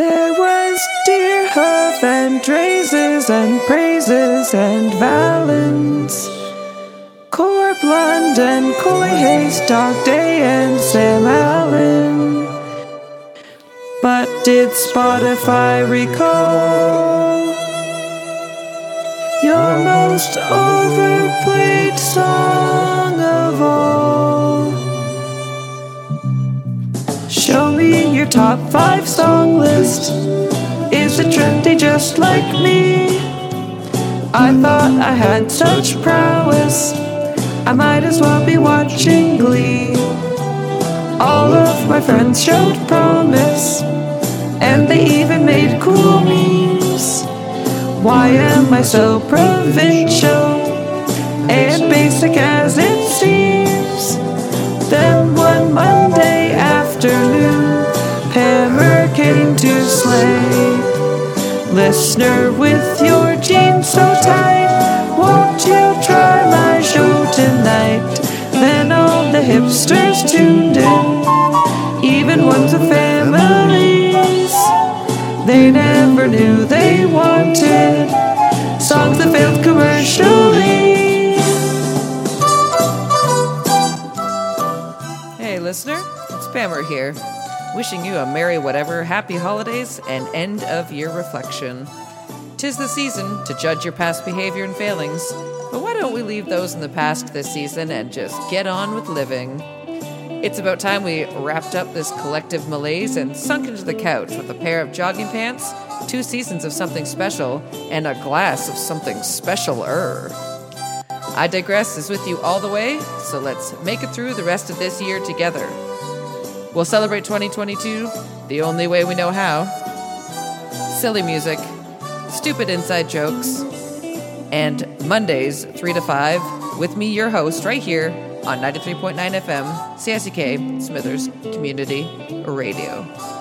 There was Deerhoof and drazes and praises and valens. Corb Lund and Coy Hayes, Dog Day and Sam Allen. But did Spotify recall your most overplayed song of all? Show me your top five song list. Is it trendy just like me? I thought I had such prowess. I might as well be watching Glee. All of my friends showed promise, and they even made cool memes. Why am I so provincial and basic as it seems? Listener with your jeans so tight, won't you try my show tonight? Then all the hipsters tuned in, even ones with families. They never knew they wanted songs that failed commercially. Hey, listener, it's Pammer here, wishing you a merry whatever, happy holidays, and end of year reflection. Tis the season to judge your past behavior and failings, but why don't we leave those in the past this season and just get on with living? It's about time we wrapped up this collective malaise and sunk into the couch with a pair of jogging pants, two seasons of something special, and a glass of something special-er. I Digress is with you all the way, so let's make it through the rest of this year together. We'll celebrate 2022 the only way we know how. Silly music, stupid inside jokes, and Mondays 3 to 5 with me, your host, right here on 93.9 FM, CSEK, Smithers Community Radio.